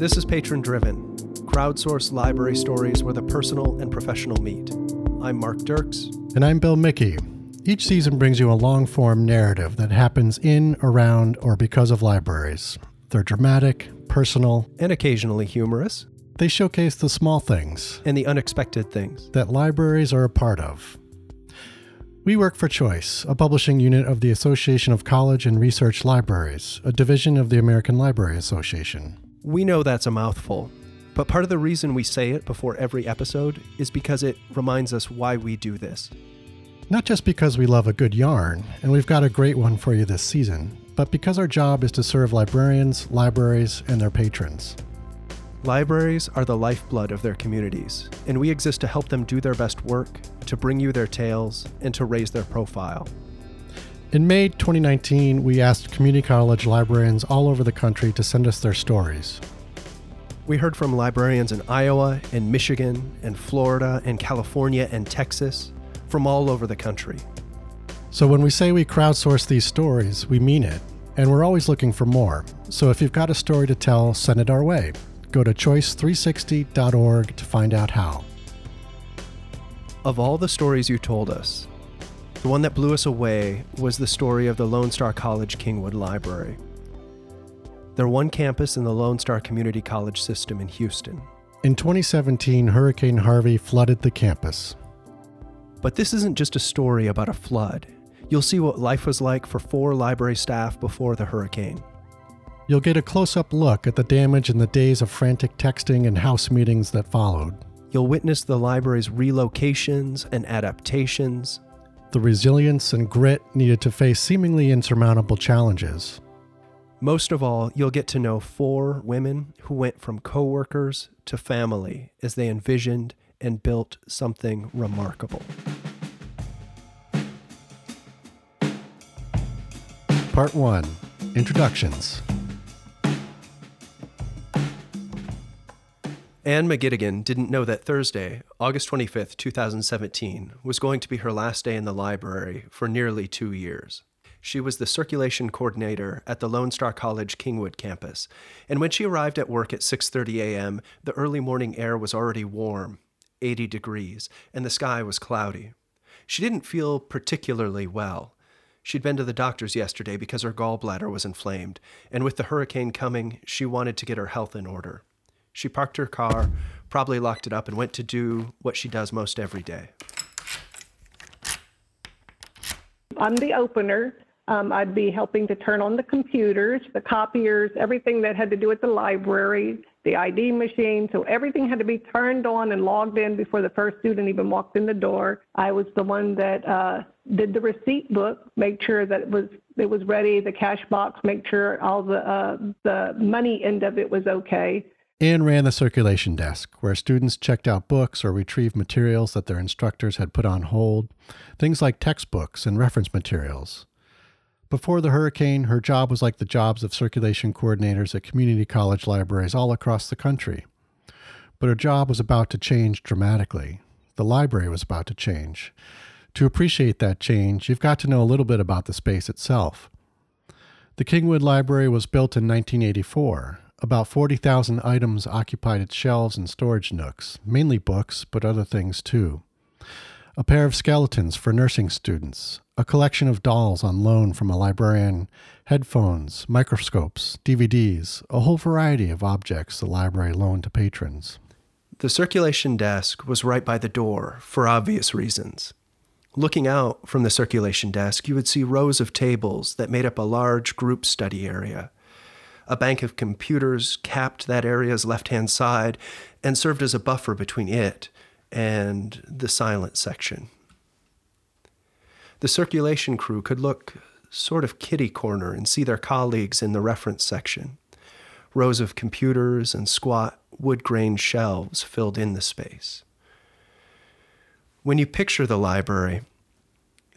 This is Patron Driven, crowdsourced library stories where the personal and professional meet. I'm Mark Dirks. And I'm Bill Mickey. Each season brings you a long form narrative that happens in, around, or because of libraries. They're dramatic, personal, and occasionally humorous. They showcase the small things and the unexpected things that libraries are a part of. We work for Choice, a publishing unit of the Association of College and Research Libraries, a division of the American Library Association. We know that's a mouthful, but part of the reason we say it before every episode is because it reminds us why we do this. Not just because we love a good yarn, and we've got a great one for you this season, but because our job is to serve librarians, libraries, and their patrons. Libraries are the lifeblood of their communities, and we exist to help them do their best work, to bring you their tales, and to raise their profile. In May 2019, we asked community college librarians all over the country to send us their stories. We heard from librarians in Iowa and Michigan and Florida and California and Texas, from all over the country. So when we say we crowdsource these stories, we mean it, and we're always looking for more. So if you've got a story to tell, send it our way. Go to choice360.org to find out how. Of all the stories you told us, the one that blew us away was the story of the Lone Star College Kingwood Library. They're one campus in the Lone Star Community College system in Houston. In 2017, Hurricane Harvey flooded the campus. But this isn't just a story about a flood. You'll see what life was like for four library staff before the hurricane. You'll get a close up look at the damage in the days of frantic texting and house meetings that followed. You'll witness the library's relocations and adaptations, the resilience and grit needed to face seemingly insurmountable challenges. Most of all, you'll get to know four women who went from coworkers to family as they envisioned and built something remarkable. Part 1 Introductions Anne McGittigan didn't know that Thursday, August 25th, 2017, was going to be her last day in the library for nearly two years. She was the circulation coordinator at the Lone Star College Kingwood campus, and when she arrived at work at 6:30 a.m., the early morning air was already warm, 80 degrees, and the sky was cloudy. She didn't feel particularly well. She'd been to the doctor's yesterday because her gallbladder was inflamed, and with the hurricane coming, she wanted to get her health in order. She parked her car, probably locked it up, and went to do what she does most every day. I'm the opener. Um, I'd be helping to turn on the computers, the copiers, everything that had to do with the library, the ID machine. So everything had to be turned on and logged in before the first student even walked in the door. I was the one that uh, did the receipt book, make sure that it was it was ready, the cash box, make sure all the uh, the money end of it was okay and ran the circulation desk, where students checked out books or retrieved materials that their instructors had put on hold, things like textbooks and reference materials. Before the hurricane, her job was like the jobs of circulation coordinators at community college libraries all across the country. But her job was about to change dramatically. The library was about to change. To appreciate that change, you've got to know a little bit about the space itself. The Kingwood Library was built in 1984 about 40,000 items occupied its shelves and storage nooks, mainly books, but other things too. A pair of skeletons for nursing students, a collection of dolls on loan from a librarian, headphones, microscopes, DVDs, a whole variety of objects the library loaned to patrons. The circulation desk was right by the door for obvious reasons. Looking out from the circulation desk, you would see rows of tables that made up a large group study area. A bank of computers capped that area's left hand side and served as a buffer between it and the silent section. The circulation crew could look sort of kitty corner and see their colleagues in the reference section. Rows of computers and squat wood grain shelves filled in the space. When you picture the library,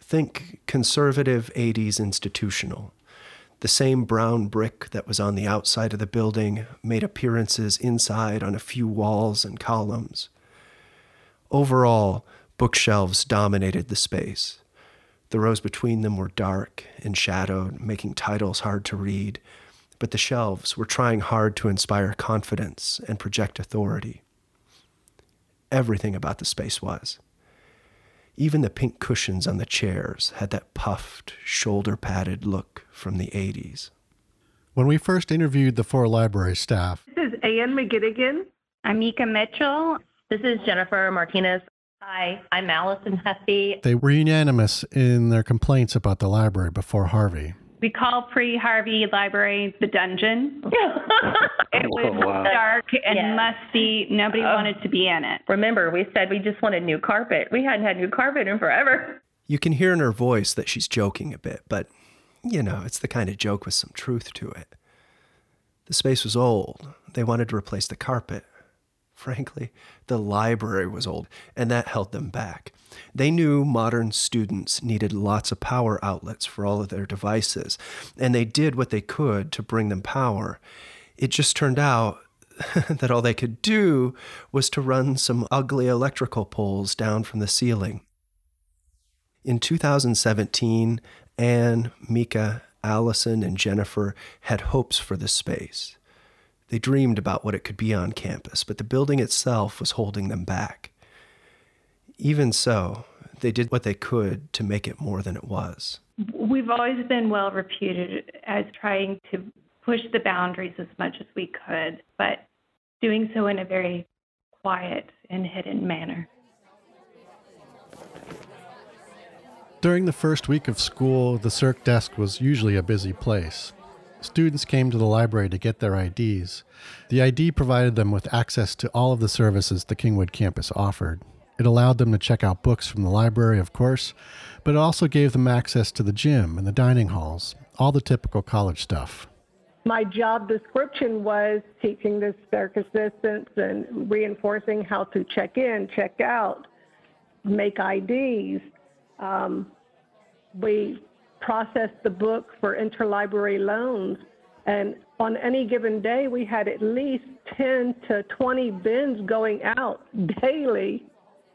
think conservative 80s institutional. The same brown brick that was on the outside of the building made appearances inside on a few walls and columns. Overall, bookshelves dominated the space. The rows between them were dark and shadowed, making titles hard to read, but the shelves were trying hard to inspire confidence and project authority. Everything about the space was. Even the pink cushions on the chairs had that puffed, shoulder padded look from the 80s. When we first interviewed the four library staff, This is Ann McGinnigan. I'm Mika Mitchell. This is Jennifer Martinez. Hi, I'm Allison Heffy. they were unanimous in their complaints about the library before Harvey. We call pre Harvey Library the dungeon. It was Oh, wow. dark and Yeah. musty. Nobody Oh. wanted to be in it. Remember, we said we just wanted new carpet. We hadn't had new carpet in forever. You can hear in her voice that she's joking a bit, but, you know, it's the kind of joke with some truth to it. The space was old. They wanted to replace the carpet. Frankly, the library was old, and that held them back. They knew modern students needed lots of power outlets for all of their devices, and they did what they could to bring them power. It just turned out that all they could do was to run some ugly electrical poles down from the ceiling. In 2017, Anne, Mika, Allison, and Jennifer had hopes for the space. They dreamed about what it could be on campus, but the building itself was holding them back. Even so, they did what they could to make it more than it was. We've always been well reputed as trying to push the boundaries as much as we could, but doing so in a very quiet and hidden manner. During the first week of school, the circ desk was usually a busy place. Students came to the library to get their IDs. The ID provided them with access to all of the services the Kingwood campus offered. It allowed them to check out books from the library, of course, but it also gave them access to the gym and the dining halls, all the typical college stuff. My job description was teaching the circ assistants and reinforcing how to check in, check out, make IDs. Um, we processed the book for interlibrary loans. And on any given day, we had at least 10 to 20 bins going out daily.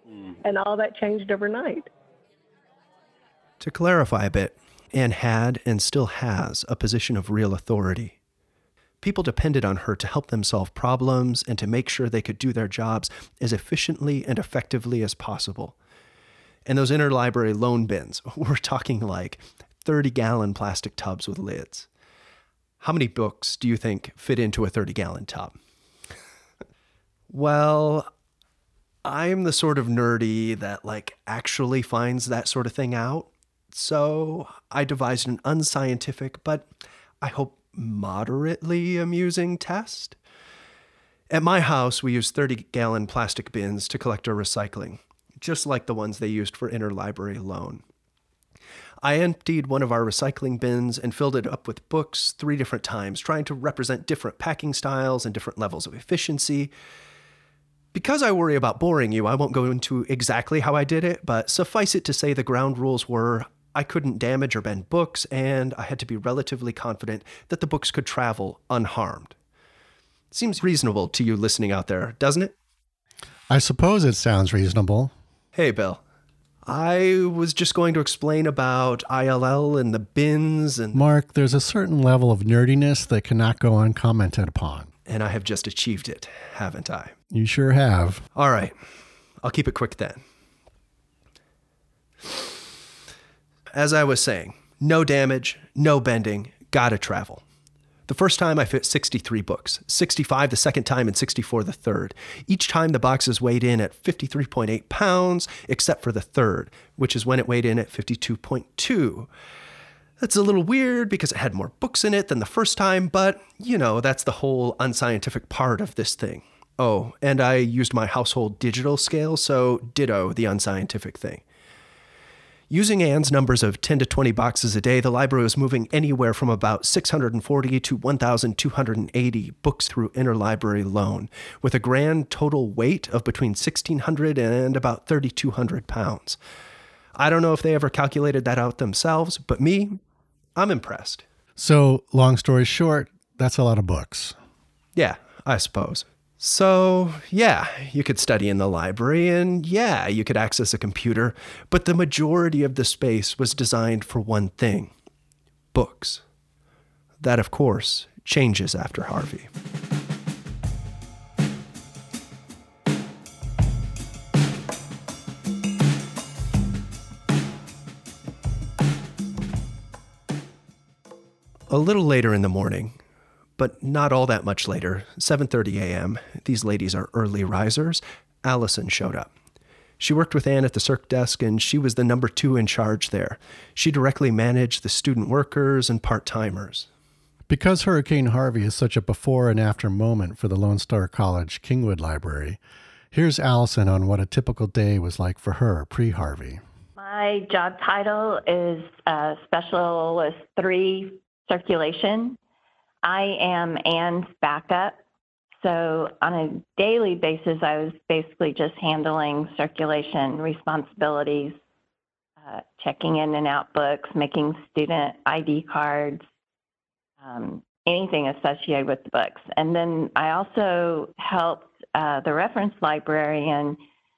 Hmm. And all that changed overnight. To clarify a bit, Anne had and still has a position of real authority. People depended on her to help them solve problems and to make sure they could do their jobs as efficiently and effectively as possible. And those interlibrary loan bins, we're talking like 30 gallon plastic tubs with lids. How many books do you think fit into a 30 gallon tub? well, I'm the sort of nerdy that like actually finds that sort of thing out. So I devised an unscientific, but I hope moderately amusing test. At my house, we use 30 gallon plastic bins to collect our recycling, just like the ones they used for interlibrary loan. I emptied one of our recycling bins and filled it up with books three different times, trying to represent different packing styles and different levels of efficiency. Because I worry about boring you, I won't go into exactly how I did it, but suffice it to say the ground rules were I couldn't damage or bend books, and I had to be relatively confident that the books could travel unharmed. Seems reasonable to you listening out there, doesn't it? I suppose it sounds reasonable. Hey, Bill. I was just going to explain about ILL and the bins, and, Mark, there's a certain level of nerdiness that cannot go uncommented upon. and I have just achieved it, haven't I? You sure have. All right. I'll keep it quick then. As I was saying, no damage, no bending, gotta travel. The first time I fit 63 books, 65 the second time, and 64 the third. Each time the boxes weighed in at 53.8 pounds, except for the third, which is when it weighed in at 52.2. That's a little weird because it had more books in it than the first time, but you know, that's the whole unscientific part of this thing. Oh, and I used my household digital scale, so ditto the unscientific thing. Using Anne's numbers of 10 to 20 boxes a day, the library was moving anywhere from about 640 to 1,280 books through interlibrary loan, with a grand total weight of between 1,600 and about 3,200 pounds. I don't know if they ever calculated that out themselves, but me, I'm impressed. So, long story short, that's a lot of books. Yeah, I suppose. So, yeah, you could study in the library, and yeah, you could access a computer, but the majority of the space was designed for one thing books. That, of course, changes after Harvey. A little later in the morning, but not all that much later, 7:30 a.m. These ladies are early risers. Allison showed up. She worked with Anne at the circ desk and she was the number 2 in charge there. She directly managed the student workers and part-timers. Because Hurricane Harvey is such a before and after moment for the Lone Star College Kingwood Library, here's Allison on what a typical day was like for her pre Harvey. My job title is uh, Specialist 3 circulation. I am Anne's backup. So on a daily basis, I was basically just handling circulation responsibilities, uh, checking in and out books, making student ID cards, um, anything associated with the books. And then I also helped uh, the reference librarian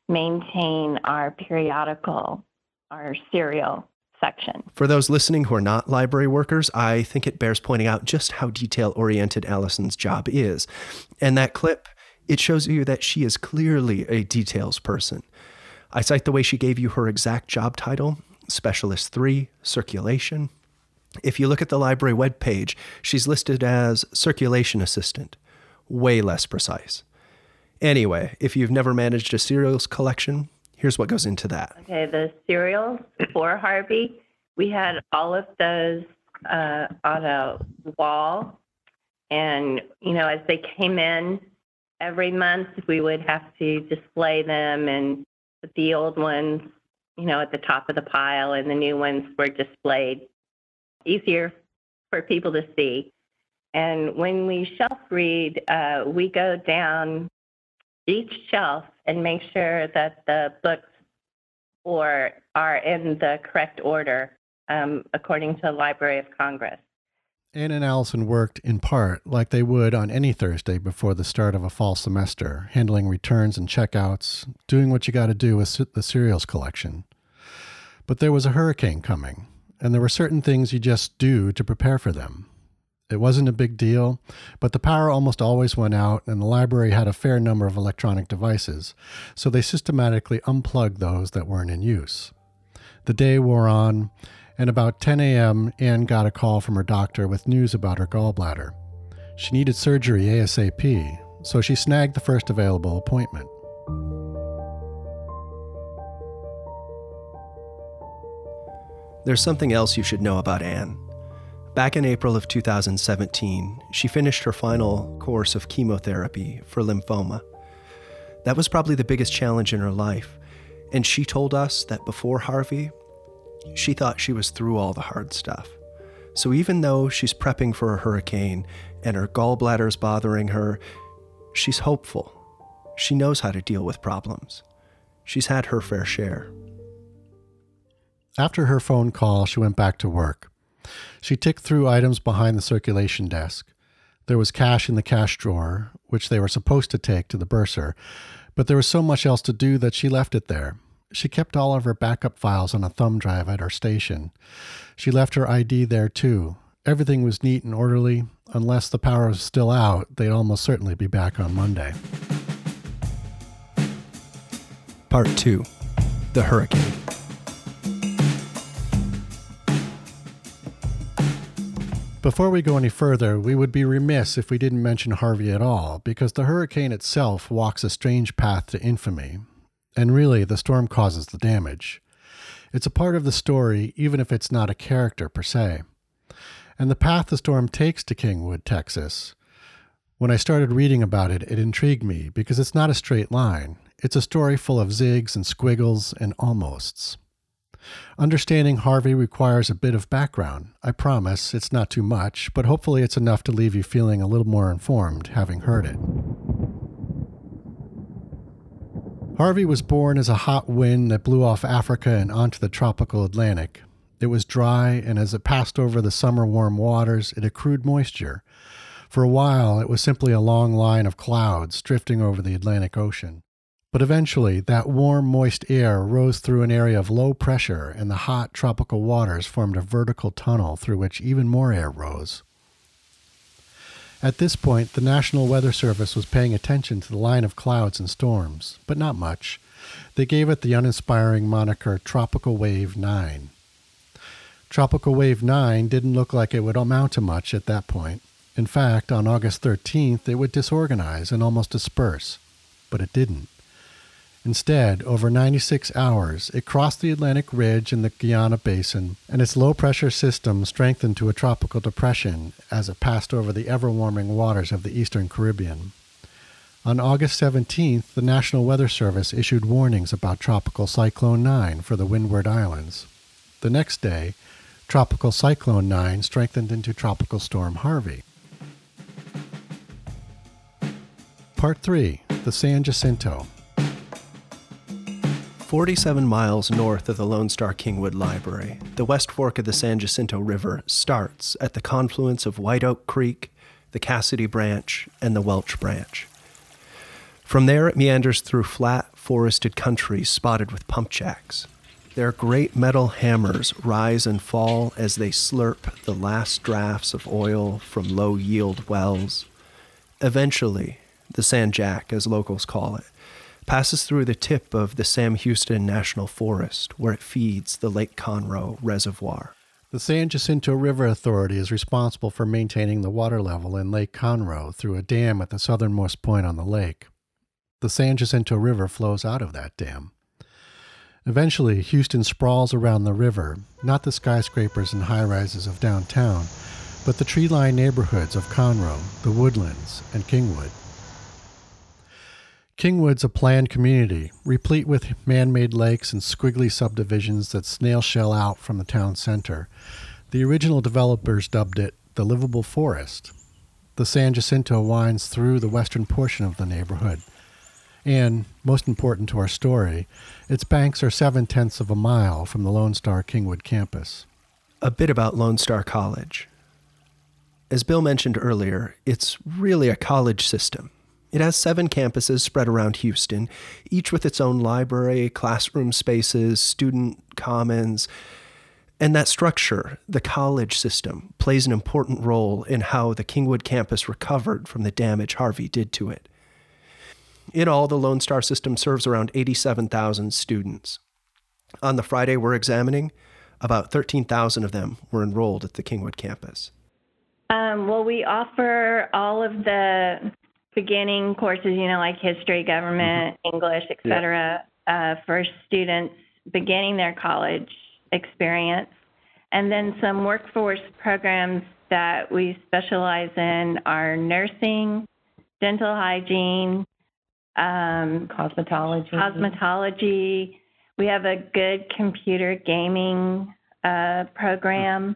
maintain our periodical, our serial section. For those listening who are not library workers, I think it bears pointing out just how detail oriented Allison's job is. And that clip, it shows you that she is clearly a details person. I cite the way she gave you her exact job title Specialist 3, Circulation. If you look at the library webpage, she's listed as Circulation Assistant. Way less precise. Anyway, if you've never managed a serials collection, Here's what goes into that. Okay, the serials for Harvey, we had all of those uh, on a wall. And, you know, as they came in every month, we would have to display them and put the old ones, you know, at the top of the pile, and the new ones were displayed easier for people to see. And when we shelf read, uh, we go down each shelf and make sure that the books or are in the correct order um, according to the Library of Congress. Anne and Allison worked in part like they would on any Thursday before the start of a fall semester, handling returns and checkouts, doing what you got to do with the serials collection. But there was a hurricane coming, and there were certain things you just do to prepare for them. It wasn't a big deal, but the power almost always went out, and the library had a fair number of electronic devices, so they systematically unplugged those that weren't in use. The day wore on, and about 10 a.m., Anne got a call from her doctor with news about her gallbladder. She needed surgery ASAP, so she snagged the first available appointment. There's something else you should know about Anne. Back in April of 2017, she finished her final course of chemotherapy for lymphoma. That was probably the biggest challenge in her life, and she told us that before Harvey, she thought she was through all the hard stuff. So even though she's prepping for a hurricane and her gallbladder is bothering her, she's hopeful. She knows how to deal with problems. She's had her fair share. After her phone call, she went back to work. She ticked through items behind the circulation desk. There was cash in the cash drawer, which they were supposed to take to the bursar, but there was so much else to do that she left it there. She kept all of her backup files on a thumb drive at her station. She left her ID there too. Everything was neat and orderly. Unless the power was still out, they'd almost certainly be back on Monday. Part 2 The Hurricane. Before we go any further, we would be remiss if we didn't mention Harvey at all, because the hurricane itself walks a strange path to infamy. And really, the storm causes the damage. It's a part of the story, even if it's not a character per se. And the path the storm takes to Kingwood, Texas, when I started reading about it, it intrigued me because it's not a straight line. It's a story full of zigs and squiggles and almosts. Understanding Harvey requires a bit of background. I promise it's not too much, but hopefully it's enough to leave you feeling a little more informed having heard it. Harvey was born as a hot wind that blew off Africa and onto the tropical Atlantic. It was dry, and as it passed over the summer warm waters, it accrued moisture. For a while, it was simply a long line of clouds drifting over the Atlantic Ocean. But eventually, that warm, moist air rose through an area of low pressure, and the hot tropical waters formed a vertical tunnel through which even more air rose. At this point, the National Weather Service was paying attention to the line of clouds and storms, but not much. They gave it the uninspiring moniker Tropical Wave 9. Tropical Wave 9 didn't look like it would amount to much at that point. In fact, on August 13th, it would disorganize and almost disperse. But it didn't. Instead, over 96 hours, it crossed the Atlantic Ridge in the Guiana Basin, and its low pressure system strengthened to a tropical depression as it passed over the ever warming waters of the eastern Caribbean. On August 17th, the National Weather Service issued warnings about Tropical Cyclone 9 for the Windward Islands. The next day, Tropical Cyclone 9 strengthened into Tropical Storm Harvey. Part 3 The San Jacinto. 47 miles north of the Lone Star Kingwood Library, the West Fork of the San Jacinto River starts at the confluence of White Oak Creek, the Cassidy Branch, and the Welch Branch. From there, it meanders through flat, forested country spotted with pump jacks. Their great metal hammers rise and fall as they slurp the last drafts of oil from low yield wells. Eventually, the San Jack, as locals call it, passes through the tip of the Sam Houston National Forest, where it feeds the Lake Conroe Reservoir. The San Jacinto River Authority is responsible for maintaining the water level in Lake Conroe through a dam at the southernmost point on the lake. The San Jacinto River flows out of that dam. Eventually, Houston sprawls around the river, not the skyscrapers and high rises of downtown, but the tree lined neighborhoods of Conroe, the Woodlands, and Kingwood. Kingwood's a planned community, replete with man made lakes and squiggly subdivisions that snail shell out from the town center. The original developers dubbed it the livable forest. The San Jacinto winds through the western portion of the neighborhood. And, most important to our story, its banks are seven tenths of a mile from the Lone Star Kingwood campus. A bit about Lone Star College. As Bill mentioned earlier, it's really a college system it has seven campuses spread around Houston, each with its own library, classroom spaces, student commons. And that structure, the college system, plays an important role in how the Kingwood campus recovered from the damage Harvey did to it. In all, the Lone Star system serves around 87,000 students. On the Friday we're examining, about 13,000 of them were enrolled at the Kingwood campus. Um, well, we offer all of the beginning courses, you know, like history, government, mm-hmm. English, et cetera, yeah. uh, for students beginning their college experience. And then some workforce programs that we specialize in are nursing, dental hygiene, um, cosmetology. Cosmetology. We have a good computer gaming uh, program.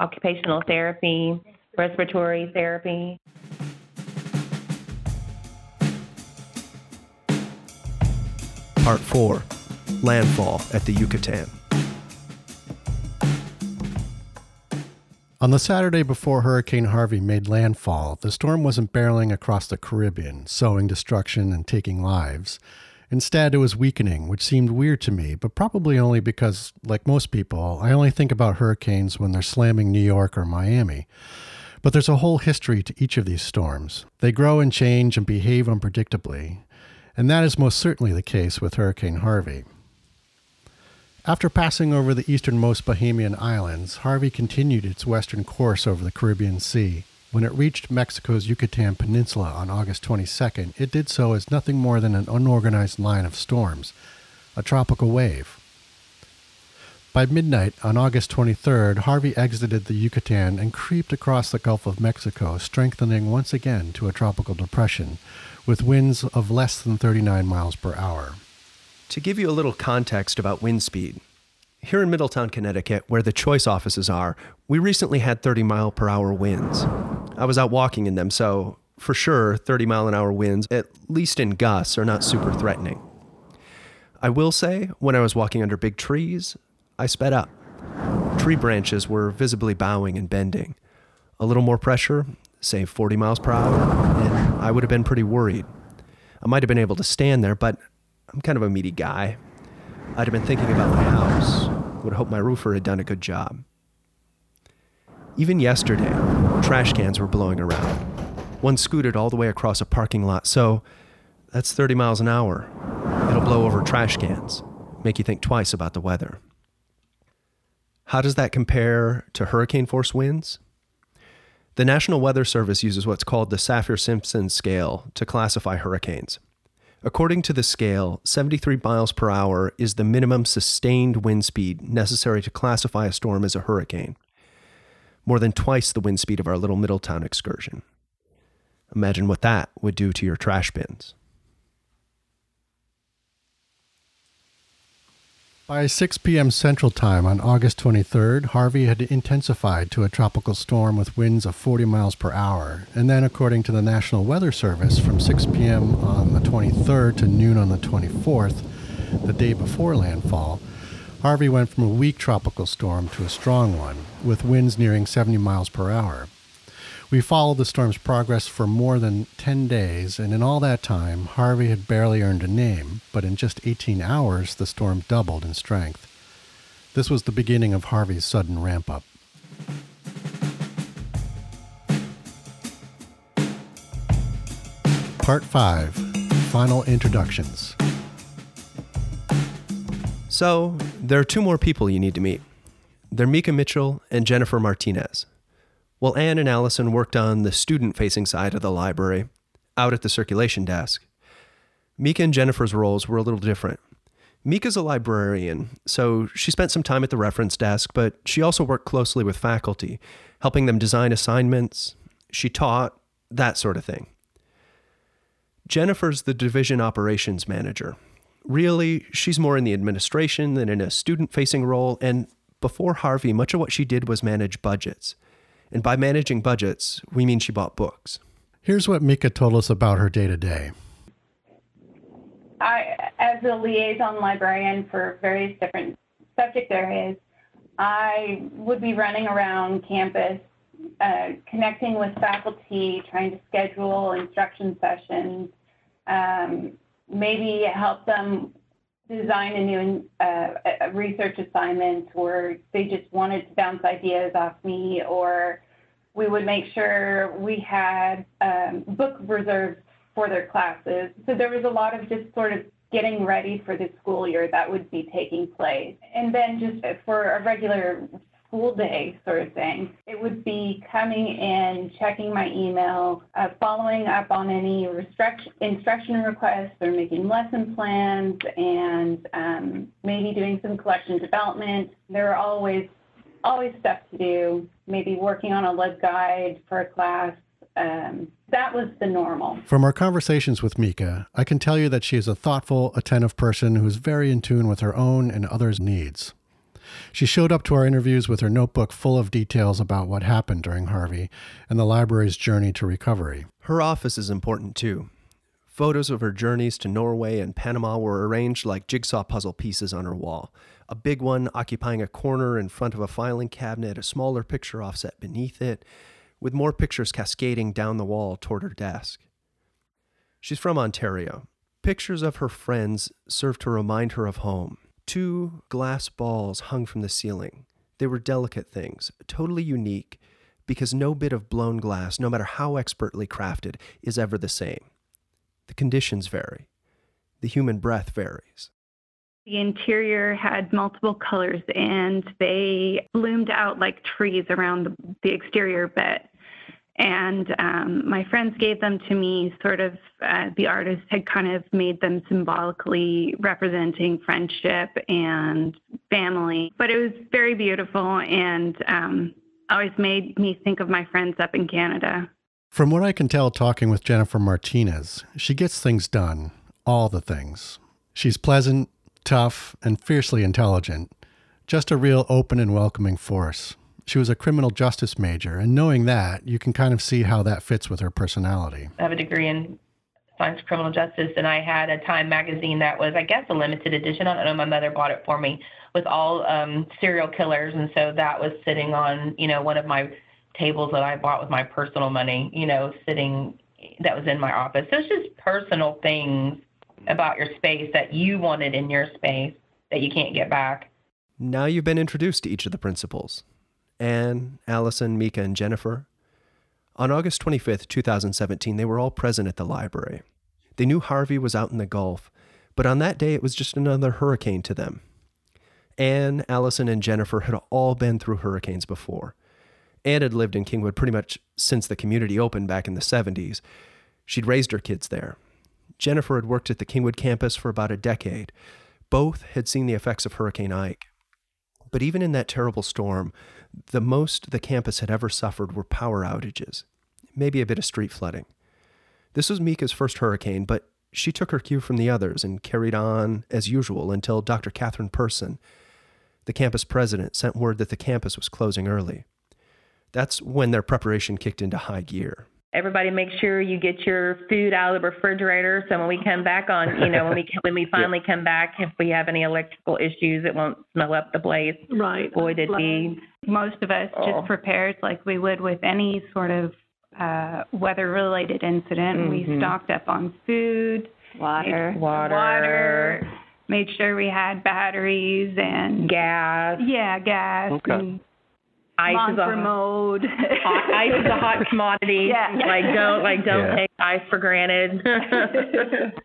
Occupational therapy, respiratory therapy. Part 4 Landfall at the Yucatan. On the Saturday before Hurricane Harvey made landfall, the storm wasn't barreling across the Caribbean, sowing destruction and taking lives. Instead, it was weakening, which seemed weird to me, but probably only because, like most people, I only think about hurricanes when they're slamming New York or Miami. But there's a whole history to each of these storms. They grow and change and behave unpredictably and that is most certainly the case with Hurricane Harvey. After passing over the easternmost Bahamian islands, Harvey continued its western course over the Caribbean Sea. When it reached Mexico's Yucatan Peninsula on August 22nd, it did so as nothing more than an unorganized line of storms, a tropical wave. By midnight on August 23rd, Harvey exited the Yucatan and creeped across the Gulf of Mexico, strengthening once again to a tropical depression, with winds of less than 39 miles per hour. To give you a little context about wind speed, here in Middletown, Connecticut, where the choice offices are, we recently had 30 mile per hour winds. I was out walking in them, so for sure, 30 mile an hour winds, at least in gusts, are not super threatening. I will say, when I was walking under big trees, I sped up. Tree branches were visibly bowing and bending. A little more pressure, say 40 miles per hour, and I would have been pretty worried. I might have been able to stand there, but I'm kind of a meaty guy. I'd have been thinking about my house, would hope my roofer had done a good job. Even yesterday, trash cans were blowing around. One scooted all the way across a parking lot, so that's 30 miles an hour. It'll blow over trash cans, make you think twice about the weather. How does that compare to hurricane force winds? The National Weather Service uses what's called the Saffir Simpson scale to classify hurricanes. According to the scale, 73 miles per hour is the minimum sustained wind speed necessary to classify a storm as a hurricane, more than twice the wind speed of our little Middletown excursion. Imagine what that would do to your trash bins. By 6 p.m. Central Time on August 23rd, Harvey had intensified to a tropical storm with winds of 40 miles per hour. And then, according to the National Weather Service, from 6 p.m. on the 23rd to noon on the 24th, the day before landfall, Harvey went from a weak tropical storm to a strong one, with winds nearing 70 miles per hour. We followed the storm's progress for more than 10 days, and in all that time, Harvey had barely earned a name, but in just 18 hours, the storm doubled in strength. This was the beginning of Harvey's sudden ramp up. Part 5 Final Introductions. So, there are two more people you need to meet. They're Mika Mitchell and Jennifer Martinez. While Anne and Allison worked on the student facing side of the library, out at the circulation desk, Mika and Jennifer's roles were a little different. Mika's a librarian, so she spent some time at the reference desk, but she also worked closely with faculty, helping them design assignments. She taught, that sort of thing. Jennifer's the division operations manager. Really, she's more in the administration than in a student facing role, and before Harvey, much of what she did was manage budgets. And by managing budgets, we mean she bought books. Here's what Mika told us about her day to day. I, as a liaison librarian for various different subject areas, I would be running around campus, uh, connecting with faculty, trying to schedule instruction sessions, um, maybe help them design a new uh, research assignment or they just wanted to bounce ideas off me or we would make sure we had um, book reserves for their classes. So there was a lot of just sort of getting ready for the school year that would be taking place. And then just for a regular school day sort of thing. It would be coming in, checking my email, uh, following up on any instruction requests or making lesson plans, and um, maybe doing some collection development. There are always always stuff to do. Maybe working on a LibGuide for a class. Um, that was the normal. From our conversations with Mika, I can tell you that she is a thoughtful, attentive person who is very in tune with her own and others' needs. She showed up to our interviews with her notebook full of details about what happened during Harvey and the library's journey to recovery. Her office is important too. Photos of her journeys to Norway and Panama were arranged like jigsaw puzzle pieces on her wall. A big one occupying a corner in front of a filing cabinet, a smaller picture offset beneath it, with more pictures cascading down the wall toward her desk. She's from Ontario. Pictures of her friends serve to remind her of home, Two glass balls hung from the ceiling. They were delicate things, totally unique, because no bit of blown glass, no matter how expertly crafted, is ever the same. The conditions vary. The human breath varies. The interior had multiple colors and they bloomed out like trees around the, exterior bit. And um, my friends gave them to me, sort of, uh, the artist had kind of made them symbolically representing friendship and family. But it was very beautiful and um, always made me think of my friends up in Canada. From what I can tell talking with Jennifer Martinez, she gets things done, all the things. She's pleasant, tough, and fiercely intelligent. Just a real open and welcoming force. She was a criminal justice major, and knowing that, you can kind of see how that fits with her personality. I have a degree in science criminal justice, and I had a Time magazine that was, I guess, a limited edition. I don't know. My mother bought it for me with all um, serial killers, and so that was sitting on, you know, one of my tables that I bought with my personal money. You know, sitting that was in my office. So it's just personal things about your space that you wanted in your space that you can't get back. Now you've been introduced to each of the principals. Anne, Allison, Mika, and Jennifer. On August 25th, 2017, they were all present at the library. They knew Harvey was out in the Gulf, but on that day it was just another hurricane to them. Anne, Allison, and Jennifer had all been through hurricanes before. Anne had lived in Kingwood pretty much since the community opened back in the 70s. She'd raised her kids there. Jennifer had worked at the Kingwood campus for about a decade. Both had seen the effects of Hurricane Ike. But even in that terrible storm, the most the campus had ever suffered were power outages, maybe a bit of street flooding. This was Mika's first hurricane, but she took her cue from the others and carried on as usual until Dr. Katherine Persson, the campus president, sent word that the campus was closing early. That's when their preparation kicked into high gear. Everybody make sure you get your food out of the refrigerator so when we come back on, you know, when we when we finally come back, if we have any electrical issues, it won't smell up the place. Right. Boy, did we. Most of us Oh. just prepared like we would with any sort of uh, weather-related incident. We Mhm. stocked up on food, Water. Water. water, made sure we had batteries and Gas. yeah, gas Okay. and Ice is a mode. hot, ice is a hot commodity. Yeah. Like don't like don't Yeah. take ice for granted.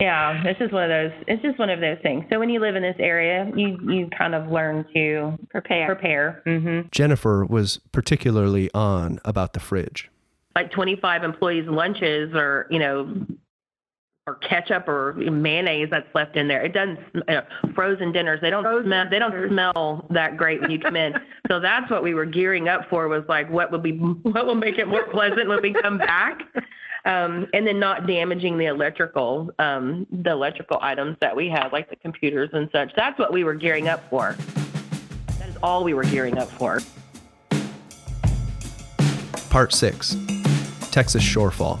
yeah, it's just one of those. It's just one of those things. So when you live in this area, you you kind of learn to Prepare. prepare. hmm Jennifer was particularly on about the fridge. Like 25 employees' lunches, or you know, or ketchup or mayonnaise that's left in there. It doesn't. You know, frozen dinners. They don't Frozen smell. They don't dinners. smell that great when you come in. so that's what we were gearing up for. Was like, what would be what will make it more pleasant when we come back. Um, and then not damaging the electrical, um, the electrical items that we have, like the computers and such. That's what we were gearing up for. That is all we were gearing up for. Part 6 Texas Shorefall.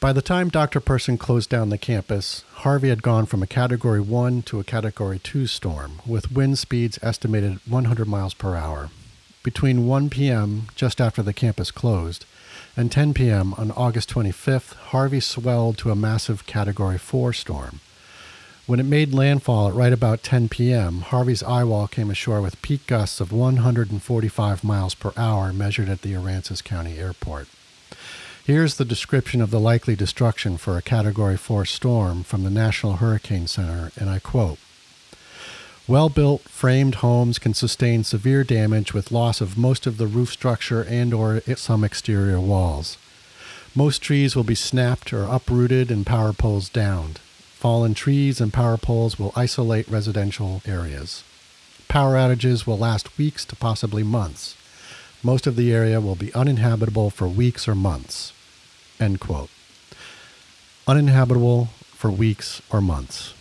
By the time Dr. Persson closed down the campus, Harvey had gone from a Category 1 to a Category 2 storm, with wind speeds estimated 100 miles per hour. Between 1 p.m., just after the campus closed, and 10 p.m. on August 25th, Harvey swelled to a massive Category 4 storm. When it made landfall at right about 10 p.m., Harvey's eyewall came ashore with peak gusts of 145 miles per hour measured at the Aransas County Airport. Here's the description of the likely destruction for a Category 4 storm from the National Hurricane Center, and I quote Well built, framed homes can sustain severe damage with loss of most of the roof structure and or some exterior walls. Most trees will be snapped or uprooted and power poles downed. Fallen trees and power poles will isolate residential areas. Power outages will last weeks to possibly months. Most of the area will be uninhabitable for weeks or months. End quote. Uninhabitable for weeks or months.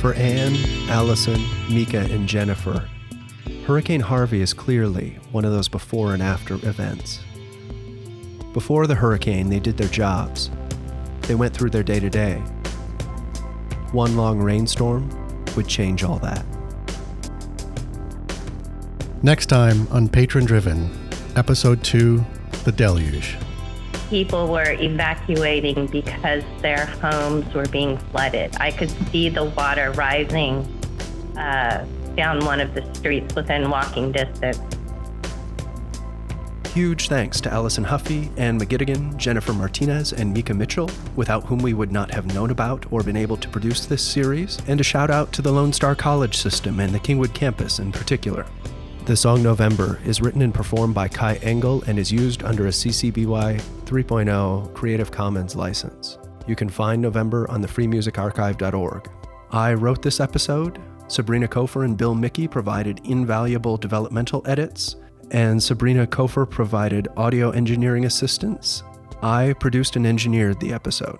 For Anne, Allison, Mika, and Jennifer, Hurricane Harvey is clearly one of those before and after events. Before the hurricane, they did their jobs. They went through their day to day. One long rainstorm would change all that. Next time on Patron Driven, Episode 2 The Deluge. People were evacuating because their homes were being flooded. I could see the water rising uh, down one of the streets within walking distance. Huge thanks to Allison Huffy, Ann McGittigan, Jennifer Martinez, and Mika Mitchell, without whom we would not have known about or been able to produce this series, and a shout out to the Lone Star College system and the Kingwood campus in particular. The song November is written and performed by Kai Engel and is used under a CC BY 3.0 Creative Commons license. You can find November on the freemusicarchive.org. I wrote this episode. Sabrina Kofer and Bill Mickey provided invaluable developmental edits, and Sabrina Kofer provided audio engineering assistance. I produced and engineered the episode.